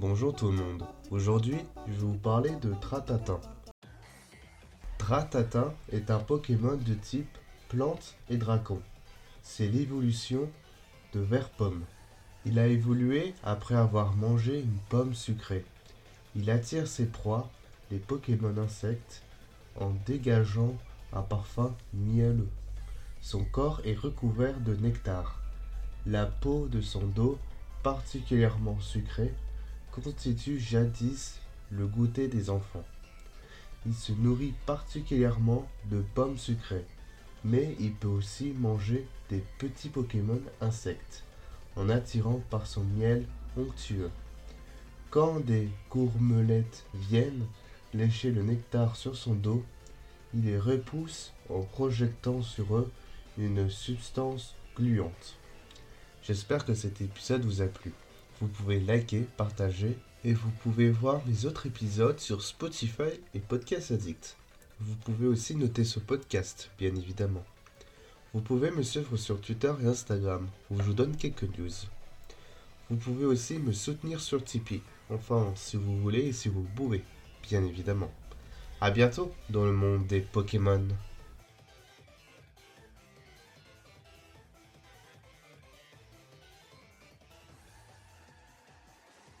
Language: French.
Bonjour tout le monde. Aujourd'hui, je vais vous parler de Tratatin. Tratatin est un Pokémon de type plante et dragon. C'est l'évolution de Vert-Pomme. Il a évolué après avoir mangé une pomme sucrée. Il attire ses proies, les Pokémon insectes, en dégageant un parfum mielleux. Son corps est recouvert de nectar. La peau de son dos, particulièrement sucrée, constitue jadis le goûter des enfants. Il se nourrit particulièrement de pommes sucrées, mais il peut aussi manger des petits Pokémon insectes, en attirant par son miel onctueux. Quand des gourmelettes viennent lécher le nectar sur son dos, il les repousse en projectant sur eux une substance gluante. J'espère que cet épisode vous a plu. Vous pouvez liker, partager et vous pouvez voir les autres épisodes sur Spotify et Podcast Addict. Vous pouvez aussi noter ce podcast, bien évidemment. Vous pouvez me suivre sur Twitter et Instagram, où je vous donne quelques news. Vous pouvez aussi me soutenir sur Tipeee, enfin si vous voulez et si vous pouvez, bien évidemment. A bientôt dans le monde des Pokémon.